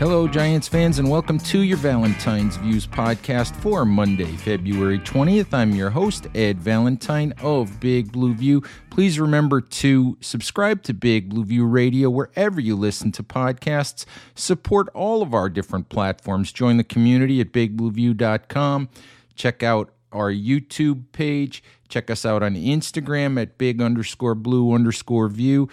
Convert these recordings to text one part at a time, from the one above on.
Hello, Giants fans, and welcome to your Valentine's Views podcast for Monday, February 20th. I'm your host, Ed Valentine of Big Blue View. Please remember to subscribe to Big Blue View Radio wherever you listen to podcasts. Support all of our different platforms. Join the community at bigblueview.com. Check out our YouTube page. Check us out on Instagram at big underscore blue underscore view.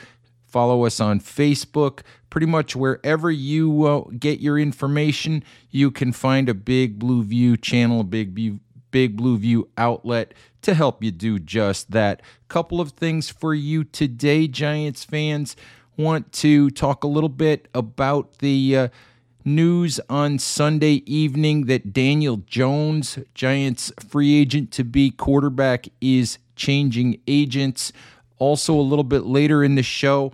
Follow us on Facebook. Pretty much wherever you uh, get your information, you can find a Big Blue View channel, a Big View, Big Blue View outlet to help you do just that. Couple of things for you today, Giants fans. Want to talk a little bit about the uh, news on Sunday evening that Daniel Jones, Giants free agent to be quarterback, is changing agents. Also, a little bit later in the show,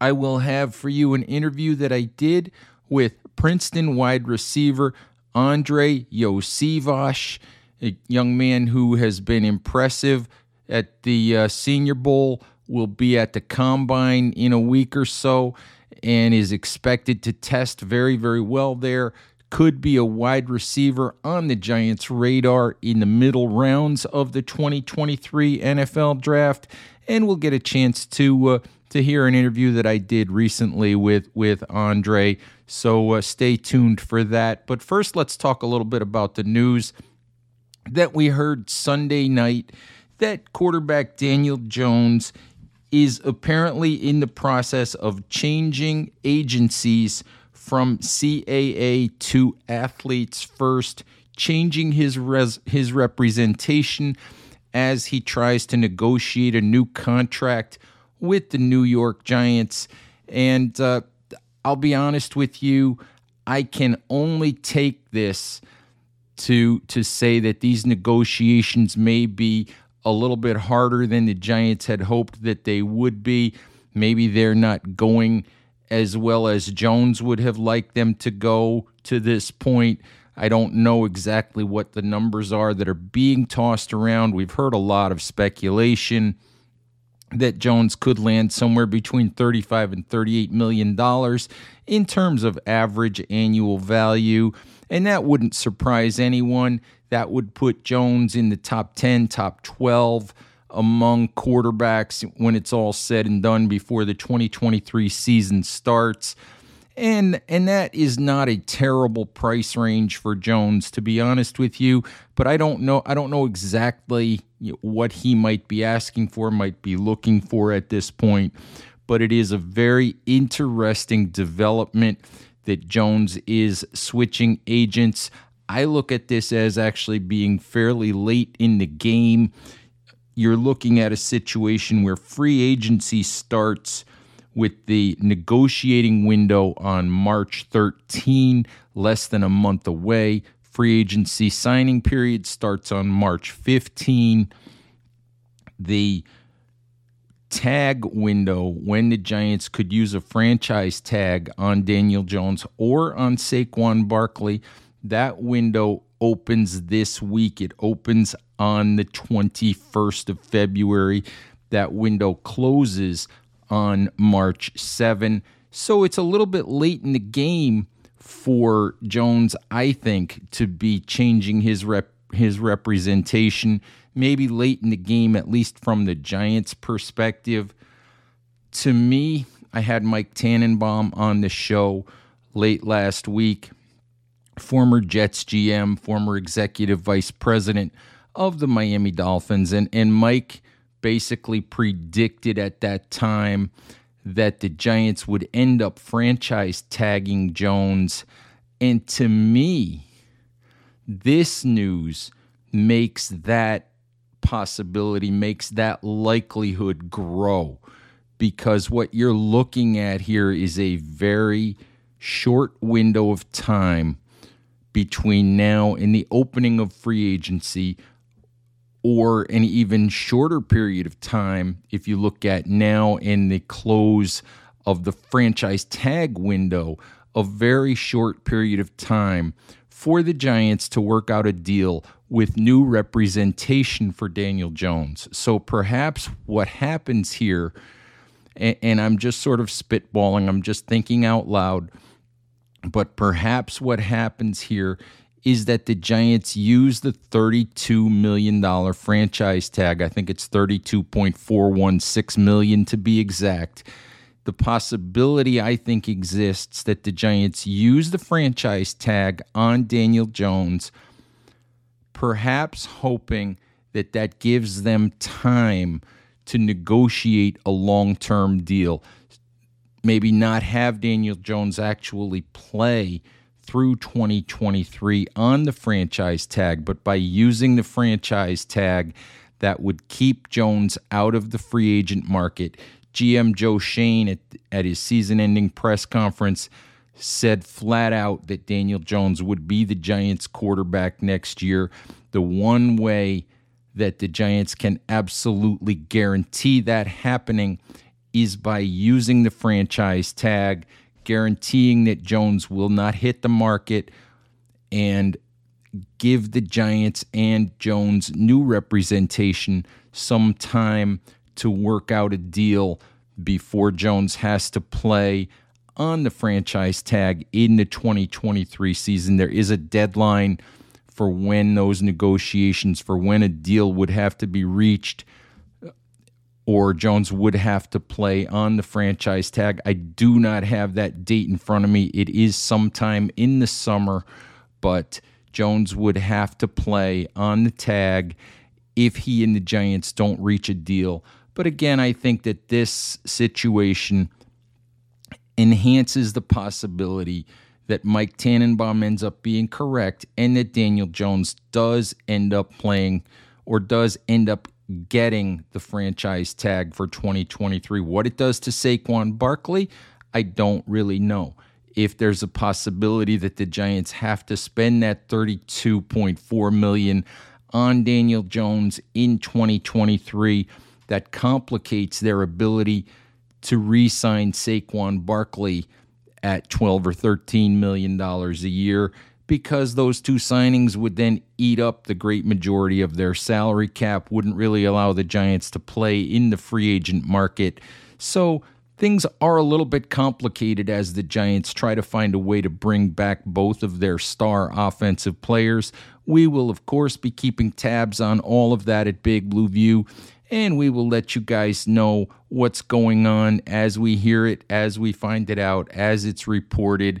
I will have for you an interview that I did with Princeton wide receiver Andre Iosivas, a young man who has been impressive at the uh, Senior Bowl, will be at the combine in a week or so, and is expected to test very, very well there could be a wide receiver on the Giants' radar in the middle rounds of the 2023 NFL draft. And we'll get a chance to uh, to hear an interview that I did recently with with Andre. So uh, stay tuned for that. But first, let's talk a little bit about the news that we heard Sunday night that quarterback Daniel Jones is apparently in the process of changing agencies from CAA to Athletes First, changing his res- his representation as he tries to negotiate a new contract with the New York Giants. And uh, I'll be honest with you, I can only take this to to say that these negotiations may be a little bit harder than the Giants had hoped that they would be. Maybe they're not going as well as Jones would have liked them to go to this point. I don't know exactly what the numbers are that are being tossed around. We've heard a lot of speculation that Jones could land somewhere between 35 and 38 million dollars in terms of average annual value, and that wouldn't surprise anyone. That would put Jones in the top 10, top 12 among quarterbacks when it's all said and done before the 2023 season starts. And and that is not a terrible price range for Jones to be honest with you, but I don't know I don't know exactly what he might be asking for, might be looking for at this point, but it is a very interesting development that Jones is switching agents. I look at this as actually being fairly late in the game you're looking at a situation where free agency starts with the negotiating window on March 13, less than a month away. Free agency signing period starts on March 15. The tag window when the Giants could use a franchise tag on Daniel Jones or on Saquon Barkley, that window opens this week. It opens on the 21st of February. That window closes on March 7. So it's a little bit late in the game for Jones, I think, to be changing his rep his representation. Maybe late in the game, at least from the Giants' perspective. To me, I had Mike Tannenbaum on the show late last week, former Jets GM, former executive vice president of the Miami Dolphins. And, and Mike basically predicted at that time that the Giants would end up franchise tagging Jones. And to me, this news makes that possibility, makes that likelihood grow because what you're looking at here is a very short window of time between now and the opening of free agency or an even shorter period of time if you look at now in the close of the franchise tag window, a very short period of time for the Giants to work out a deal with new representation for Daniel Jones. So perhaps what happens here, and, I'm just sort of spitballing, I'm just thinking out loud, but perhaps what happens here is that the Giants use the $32 million franchise tag. I think it's 32.416 million to be exact. The possibility I think exists that the Giants use the franchise tag on Daniel Jones, perhaps hoping that that gives them time to negotiate a long term deal. Maybe not have Daniel Jones actually play through 2023 on the franchise tag, but by using the franchise tag, that would keep Jones out of the free agent market. GM Joe Schoen at, at his season ending press conference said flat out that Daniel Jones would be the Giants quarterback next year. The one way that the Giants can absolutely guarantee that happening is by using the franchise tag guaranteeing that Jones will not hit the market and give the Giants and Jones new representation some time to work out a deal before Jones has to play on the franchise tag in the 2023 season. There is a deadline for when those negotiations, for when a deal would have to be reached or Jones would have to play on the franchise tag. I do not have that date in front of me. It is sometime in the summer, but Jones would have to play on the tag if he and the Giants don't reach a deal. But again, I think that this situation enhances the possibility that Mike Tannenbaum ends up being correct and that Daniel Jones does end up playing or does end up getting the franchise tag for 2023. What it does to Saquon Barkley, I don't really know. If there's a possibility that the Giants have to spend that 32.4 million on Daniel Jones in 2023, that complicates their ability to re-sign Saquon Barkley at 12 or 13 million dollars a year because those two signings would then eat up the great majority of their salary cap, wouldn't really allow the Giants to play in the free agent market. So things are a little bit complicated as the Giants try to find a way to bring back both of their star offensive players. We will, of course, be keeping tabs on all of that at Big Blue View, and we will let you guys know what's going on as we hear it, as we find it out, as it's reported.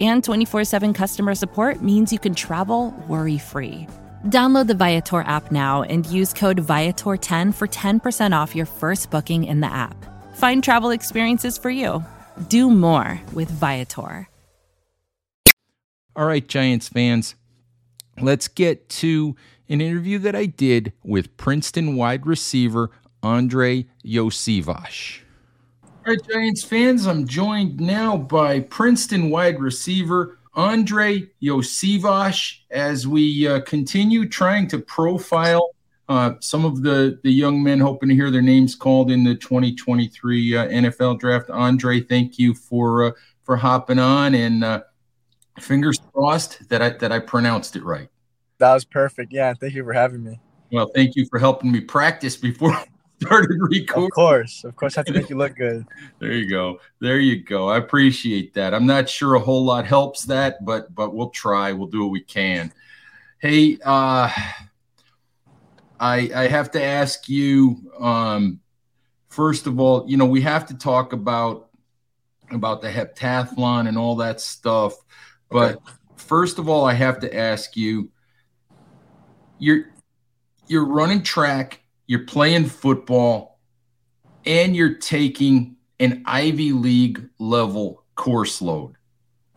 and 24 7 customer support means you can travel worry free. Download the Viator app now and use code Viator10 for 10% off your first booking in the app. Find travel experiences for you. Do more with Viator. All right, Giants fans, let's get to an interview that I did with Princeton wide receiver Andre Iosivas. All right, Giants fans, I'm joined now by Princeton wide receiver Andre Iosivas as we uh, continue trying to profile uh, some of the, the young men hoping to hear their names called in the 2023 uh, NFL draft. Andre, thank you for uh, for hopping on and uh, fingers crossed that I that I pronounced it right. That was perfect. Yeah, thank you for having me. Well, thank you for helping me practice before started recording. Of course, of course, I have to make you look good. there you go. There you go. I appreciate that. I'm not sure a whole lot helps that, but but we'll try. We'll do what we can. Hey, uh, I I have to ask you. Um, first of all, you know we have to talk about about the heptathlon and all that stuff, but okay. first of all, I have to ask you. You're you're running track, you're playing football, and you're taking an Ivy League level course load.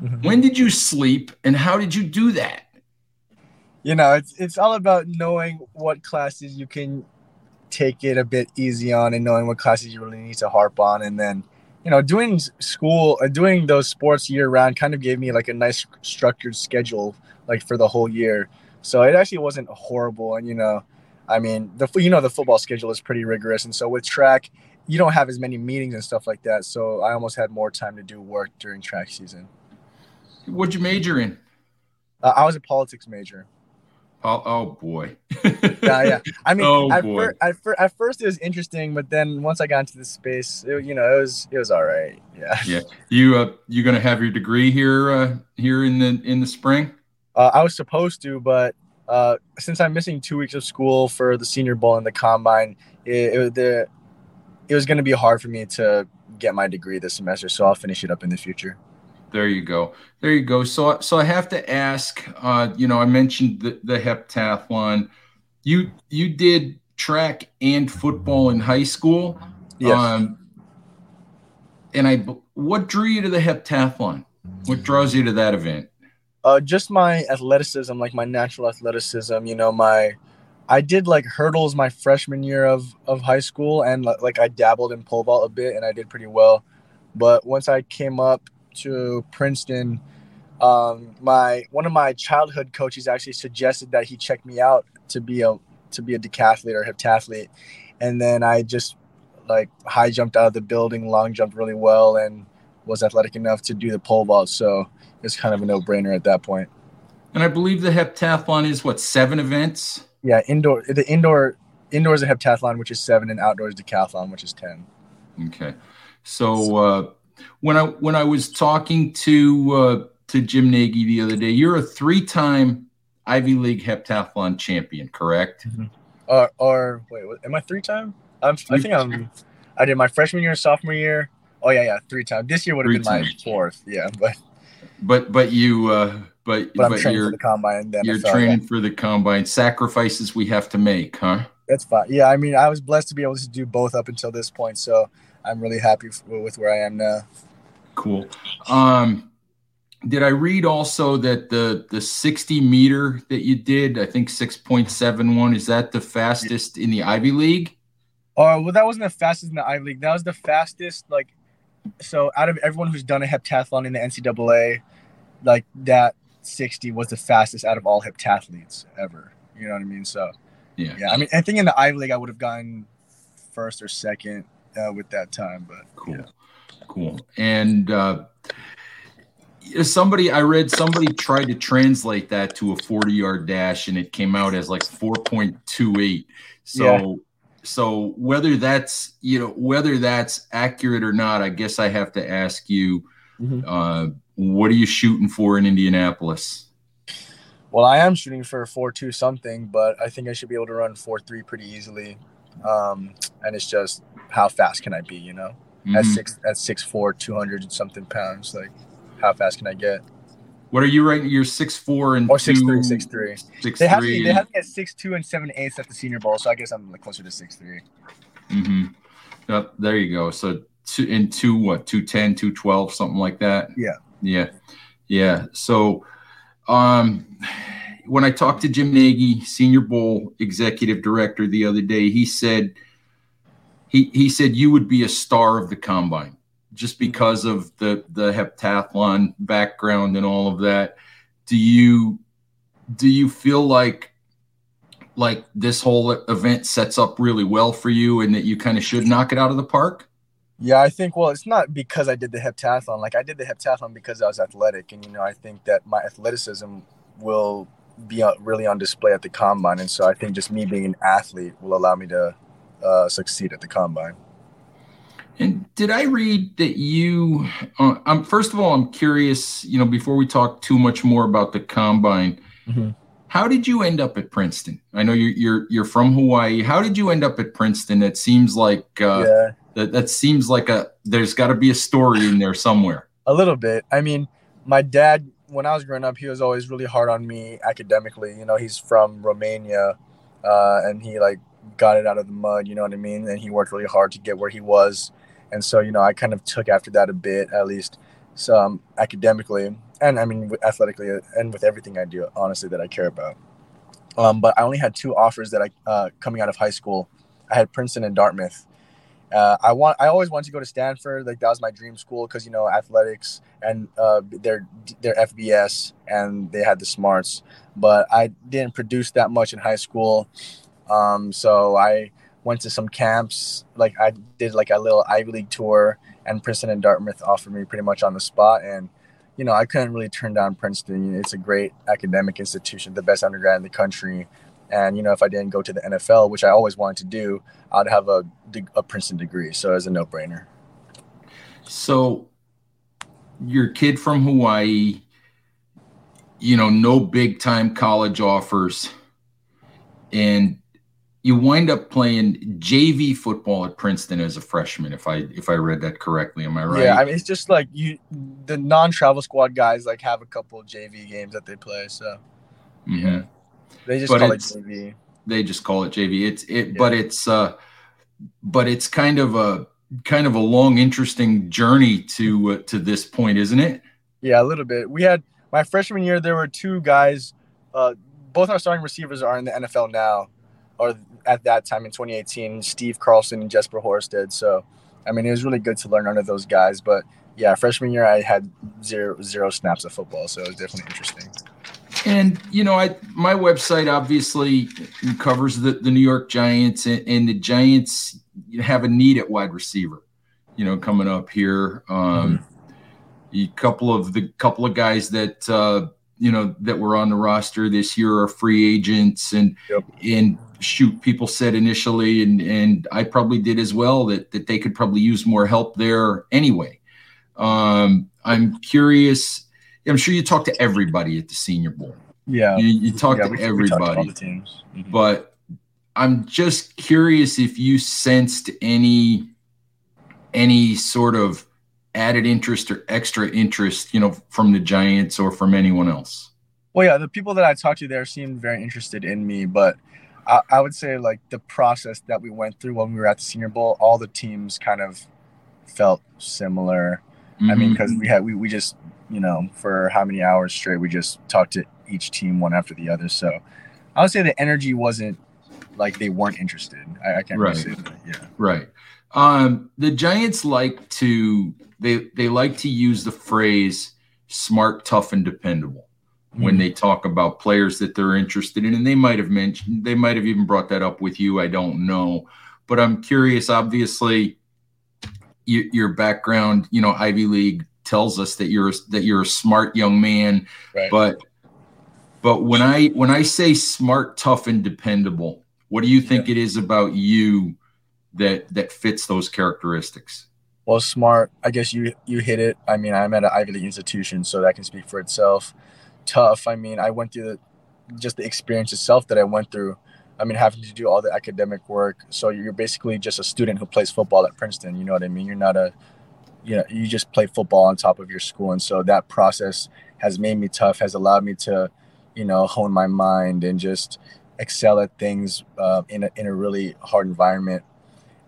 Mm-hmm. When did you sleep and how did you do that? You know, it's it's all about knowing what classes you can take it a bit easy on and knowing what classes you really need to harp on and then you know doing school uh, doing those sports year round kind of gave me like a nice structured schedule like for the whole year so it actually wasn't horrible and you know I mean, the you know the football schedule is pretty rigorous, and so with track, you don't have as many meetings and stuff like that. So I almost had more time to do work during track season. What'd you major in? Uh, I was a politics major. Oh, oh boy. yeah, yeah. I mean, oh, at, fir- at, fir- at, first it was interesting, but then once I got into the space, it, you know, it was it was all right. Yeah. Yeah. You uh, you gonna have your degree here uh, here in the in the spring? Uh, I was supposed to, but uh, since I'm missing two weeks of school for the Senior Bowl and the Combine, it, it, the, it was going to be hard for me to get my degree this semester. So I'll finish it up in the future. There you go. There you go. So, so I have to ask. Uh, you know, I mentioned the, the heptathlon. You you did track and football in high school. Yes. Um, and I, what drew you to the heptathlon? What draws you to that event? Uh, just my athleticism, like my natural athleticism. You know, my I did like hurdles my freshman year of of high school, and like I dabbled in pole vault a bit, and I did pretty well. But once I came up to Princeton, um, my one of my childhood coaches actually suggested that he check me out to be a to be a decathlete or heptathlete, and then I just like high jumped out of the building, long jumped really well, and was athletic enough to do the pole vault. So it's kind of a no brainer at that point. And I believe the heptathlon is what seven events. Yeah, indoor the indoor indoors a heptathlon, which is seven, and outdoors decathlon, which is ten. Okay, so uh, when I when I was talking to uh, to Jim Nagy the other day, you're a three time Ivy League heptathlon champion, correct? Mm-hmm. Uh, or wait, what, am I three time? I'm, I think I'm. I did my freshman year, sophomore year. Oh yeah, yeah, three times. This year would have been my fourth. Yeah, but but but you uh, but but, I'm but training for the combine. You're training yeah. for the combine. Sacrifices we have to make, huh? That's fine. Yeah, I mean, I was blessed to be able to do both up until this point, so I'm really happy with where I am now. Cool. Um, did I read also that the the 60 meter that you did, I think 6.71, is that the fastest in the Ivy League? Oh, well, that wasn't the fastest in the Ivy League. That was the fastest, like so out of everyone who's done a heptathlon in the NCAA, like that 60 was the fastest out of all heptathletes ever. You know what I mean? So yeah, yeah. I mean, I think in the Ivy League I would have gotten first or second uh, with that time, but cool, yeah. cool. And uh, somebody I read somebody tried to translate that to a 40 yard dash, and it came out as like 4.28. So. Yeah so whether that's you know whether that's accurate or not, I guess I have to ask you, mm-hmm. uh, what are you shooting for in Indianapolis? Well, I am shooting for four two something, but I think I should be able to run four three pretty easily. Um, and it's just how fast can I be? You know, mm-hmm. at six at six four, two hundred something pounds, like how fast can I get? What are you right? You're six four and or six two, three, six three. Six they have me. They have me at six two and seven eighths at the Senior Bowl, so I guess I'm like closer to six three. Mm-hmm. Yep, there you go. So two in two what two ten, two twelve, something like that. Yeah. Yeah. Yeah. So, um, when I talked to Jim Nagy, Senior Bowl executive director, the other day, he said he he said you would be a star of the combine. Just because of the the heptathlon background and all of that. Do you do you feel like like this whole event sets up really well for you and that you kind of should knock it out of the park? Yeah, I think well, it's not because I did the heptathlon. Like I did the heptathlon because I was athletic, and you know, I think that my athleticism will be really on display at the combine, and so I think just me being an athlete will allow me to uh, succeed at the combine. And did I read that you? Uh, I'm first of all, I'm curious. You know, before we talk too much more about the combine, mm-hmm. how did you end up at Princeton? I know you're you're you're from Hawaii. How did you end up at Princeton? It seems like uh, yeah that that seems like a there's got to be a story in there somewhere. A little bit. I mean, my dad when I was growing up, he was always really hard on me academically. You know, he's from Romania, uh, and he like got it out of the mud. You know what I mean? And he worked really hard to get where he was, and so you know, I kind of took after that a bit, at least some academically, and I mean athletically, and with everything I do, honestly, that I care about. Um, but I only had two offers that I uh, coming out of high school. I had Princeton and Dartmouth, uh, I want I always wanted to go to Stanford. Like that was my dream school because you know athletics and uh, their their FBS and they had the smarts. But I didn't produce that much in high school, um, so I went to some camps. Like I did like a little Ivy League tour, and Princeton and Dartmouth offered me pretty much on the spot. And you know I couldn't really turn down Princeton. It's a great academic institution, the best undergrad in the country. And you know, if I didn't go to the NFL, which I always wanted to do, I'd have a a Princeton degree. So it's a no brainer. So, your kid from Hawaii, you know, no big time college offers, and you wind up playing JV football at Princeton as a freshman. If I if I read that correctly, am I right? Yeah, I mean it's just like you, the non travel squad guys like have a couple JV games that they play. So, mm-hmm. yeah. They just but call it JV. They just call it JV. It's it, yeah. but it's uh, but it's kind of a kind of a long, interesting journey to uh, to this point, isn't it? Yeah, a little bit. We had my freshman year. There were two guys. Uh, both our starting receivers are in the NFL now, or at that time in 2018, Steve Carlson and Jesper Horsted. So, I mean, it was really good to learn under those guys. But yeah, freshman year I had zero zero snaps of football, so it was definitely interesting. And you know, I my website obviously covers the, the New York Giants, and, and the Giants have a need at wide receiver. You know, coming up here, um, mm-hmm. a couple of the couple of guys that uh, you know that were on the roster this year are free agents, and yep. and shoot, people said initially, and and I probably did as well that that they could probably use more help there anyway. Um, I'm curious I'm sure you talk to everybody at the Senior Bowl. Yeah, you, you talk yeah, to we, everybody. We to mm-hmm. But I'm just curious if you sensed any any sort of added interest or extra interest, you know, from the Giants or from anyone else. Well, yeah, the people that I talked to there seemed very interested in me, but I, I would say like the process that we went through when we were at the Senior Bowl, all the teams kind of felt similar. Mm-hmm. I mean, because mm-hmm. we had we, we just you know, for how many hours straight. We just talked to each team one after the other. So I would say the energy wasn't like they weren't interested. I, I can't right. really say that. Yeah. Right. Um, the Giants like to they they like to use the phrase smart, tough, and dependable mm-hmm. when they talk about players that they're interested in. And they might have mentioned they might have even brought that up with you. I don't know. But I'm curious, obviously, your background, you know, Ivy League tells us that you're that you're a smart young man. Right. But but when I when I say smart, tough, and dependable, what do you think yeah. it is about you that that fits those characteristics? Well, smart. I guess you you hit it. I mean, I'm at an Ivy League institution, so that can speak for itself. Tough. I mean, I went through the just the experience itself that I went through. I mean, having to do all the academic work. So you're basically just a student who plays football at Princeton. You know what I mean? You're not a you know you just play football on top of your school and so that process has made me tough has allowed me to you know hone my mind and just excel at things uh, in, a, in a really hard environment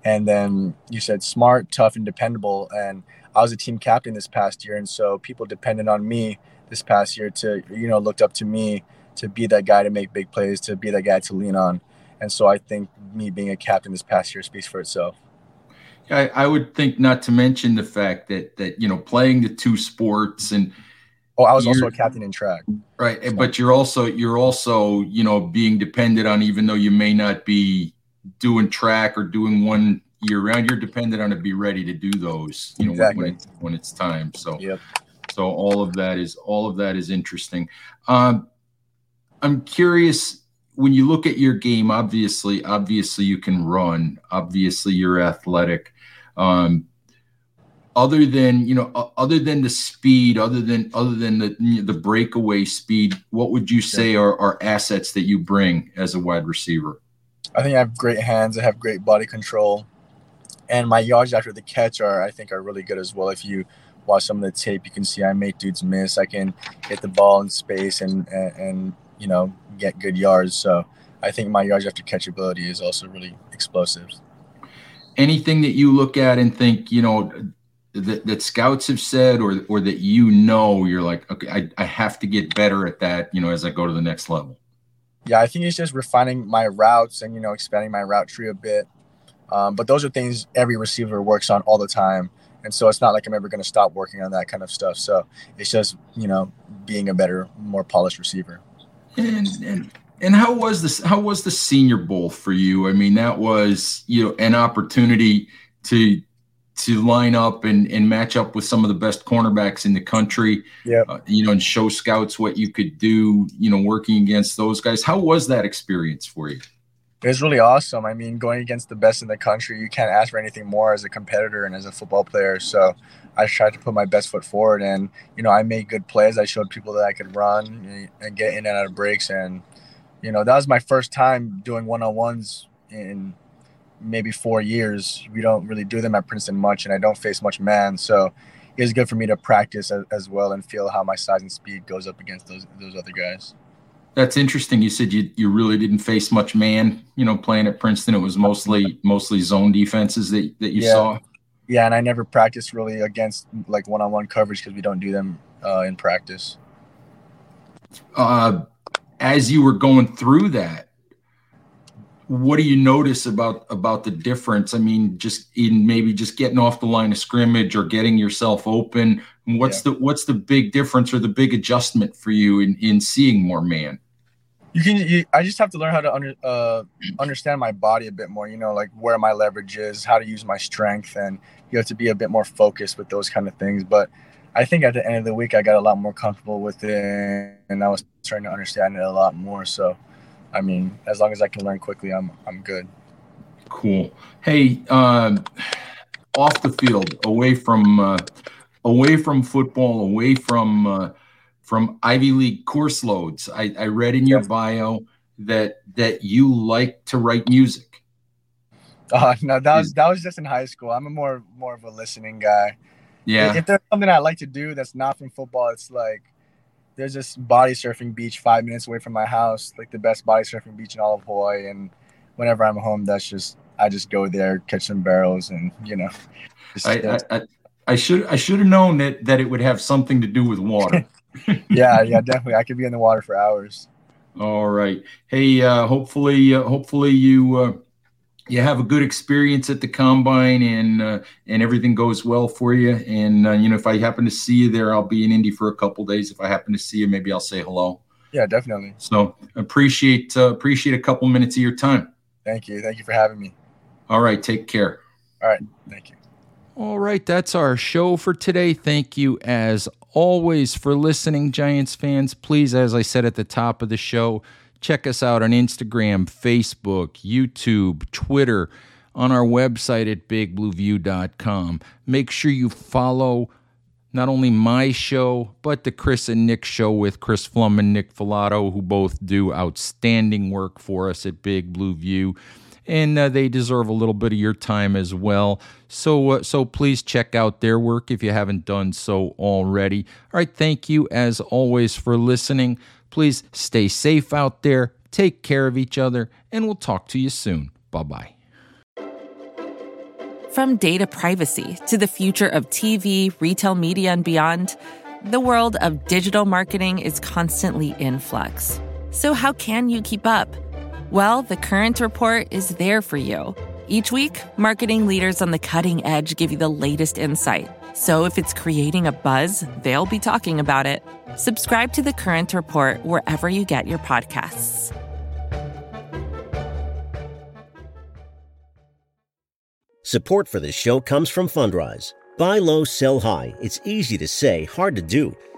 and then you said smart tough and dependable and i was a team captain this past year and so people depended on me this past year to you know looked up to me to be that guy to make big plays to be that guy to lean on and so i think me being a captain this past year speaks for itself I, I would think not to mention the fact that that you know playing the two sports and oh, I was also a captain in track. Right, so. but you're also you're also you know being dependent on even though you may not be doing track or doing one year round, you're dependent on to be ready to do those. You know exactly. when, it's, when it's time. So yep. So all of that is all of that is interesting. Um, I'm curious when you look at your game, obviously, obviously you can run. Obviously, you're athletic. Um, other than you know, other than the speed, other than other than the the breakaway speed, what would you say are, are assets that you bring as a wide receiver? I think I have great hands. I have great body control, and my yards after the catch are I think are really good as well. If you watch some of the tape, you can see I make dudes miss. I can hit the ball in space and and, and you know get good yards. So I think my yards after catch ability is also really explosive. Anything that you look at and think, you know, that, that scouts have said or or that you know you're like, okay, I, I have to get better at that, you know, as I go to the next level. Yeah, I think it's just refining my routes and you know expanding my route tree a bit. Um, but those are things every receiver works on all the time. And so it's not like I'm ever going to stop working on that kind of stuff. So it's just, you know, being a better, more polished receiver. And, and and how was this? How was the Senior Bowl for you? I mean, that was you know an opportunity to to line up and, and match up with some of the best cornerbacks in the country. Yeah, uh, you know, and show scouts what you could do. You know, working against those guys. How was that experience for you? It was really awesome. I mean, going against the best in the country, you can't ask for anything more as a competitor and as a football player. So I tried to put my best foot forward, and you know, I made good plays. I showed people that I could run and get in and out of breaks, and you know, that was my first time doing one on ones in maybe four years. We don't really do them at Princeton much, and I don't face much man, so it was good for me to practice as, well and feel how my size and speed goes up against those those other guys. That's interesting. You said you, you really didn't face much man, you know, playing at Princeton. It was mostly mostly zone defenses that, that you yeah. saw. Yeah, and I never practiced really against like one on one coverage because we don't do them uh, in practice. Uh, as you were going through that, what do you notice about about the difference? I mean, just in maybe just getting off the line of scrimmage or getting yourself open. What's yeah. the what's the big difference or the big adjustment for you in in seeing more man? you can you, i just have to learn how to under, uh, understand my body a bit more you know like where my leverage is how to use my strength and you have to be a bit more focused with those kind of things but i think at the end of the week i got a lot more comfortable with it and i was trying to understand it a lot more so i mean as long as i can learn quickly i'm i'm good cool hey um, off the field away from uh, away from football away from uh, from Ivy League course loads. I, I read in your bio that that you like to write music. Uh, no, that was that was just in high school. I'm a more more of a listening guy. Yeah. If there's something I like to do that's not from football, it's like there's this body surfing beach five minutes away from my house, like the best body surfing beach in all of Hawaii. And whenever I'm home, that's just I just go there, catch some barrels, and you know. I, I, I should I should have known that that it would have something to do with water. yeah, yeah, definitely. I could be in the water for hours. All right. Hey, uh, hopefully, uh, hopefully you uh, you have a good experience at the combine and uh, and everything goes well for you. And uh, you know, if I happen to see you there, I'll be in Indy for a couple days. If I happen to see you, maybe I'll say hello. Yeah, definitely. So appreciate uh, appreciate a couple minutes of your time. Thank you. Thank you for having me. All right. Take care. All right. Thank you. All right, that's our show for today. Thank you as always for listening, Giants fans. Please, as I said at the top of the show, check us out on Instagram, Facebook, YouTube, Twitter, on our website at bigblueview.com. Make sure you follow not only my show, but the Chris and Nick show with Chris Pflum and Nick Falato, who both do outstanding work for us at Big Blue View and uh, they deserve a little bit of your time as well. So, uh, so please check out their work if you haven't done so already. All right, thank you as always for listening. Please stay safe out there, take care of each other, and we'll talk to you soon. Bye bye. From data privacy to the future of TV, retail media, and beyond, the world of digital marketing is constantly in flux. So, how can you keep up? Well, the Current Report is there for you Each week, marketing leaders on the cutting edge give you the latest insight. So if it's creating a buzz, they'll be talking about it. Subscribe to The Current Report wherever you get your podcasts. Support for this show comes from Fundrise. Buy low, sell high. It's easy to say, hard to do.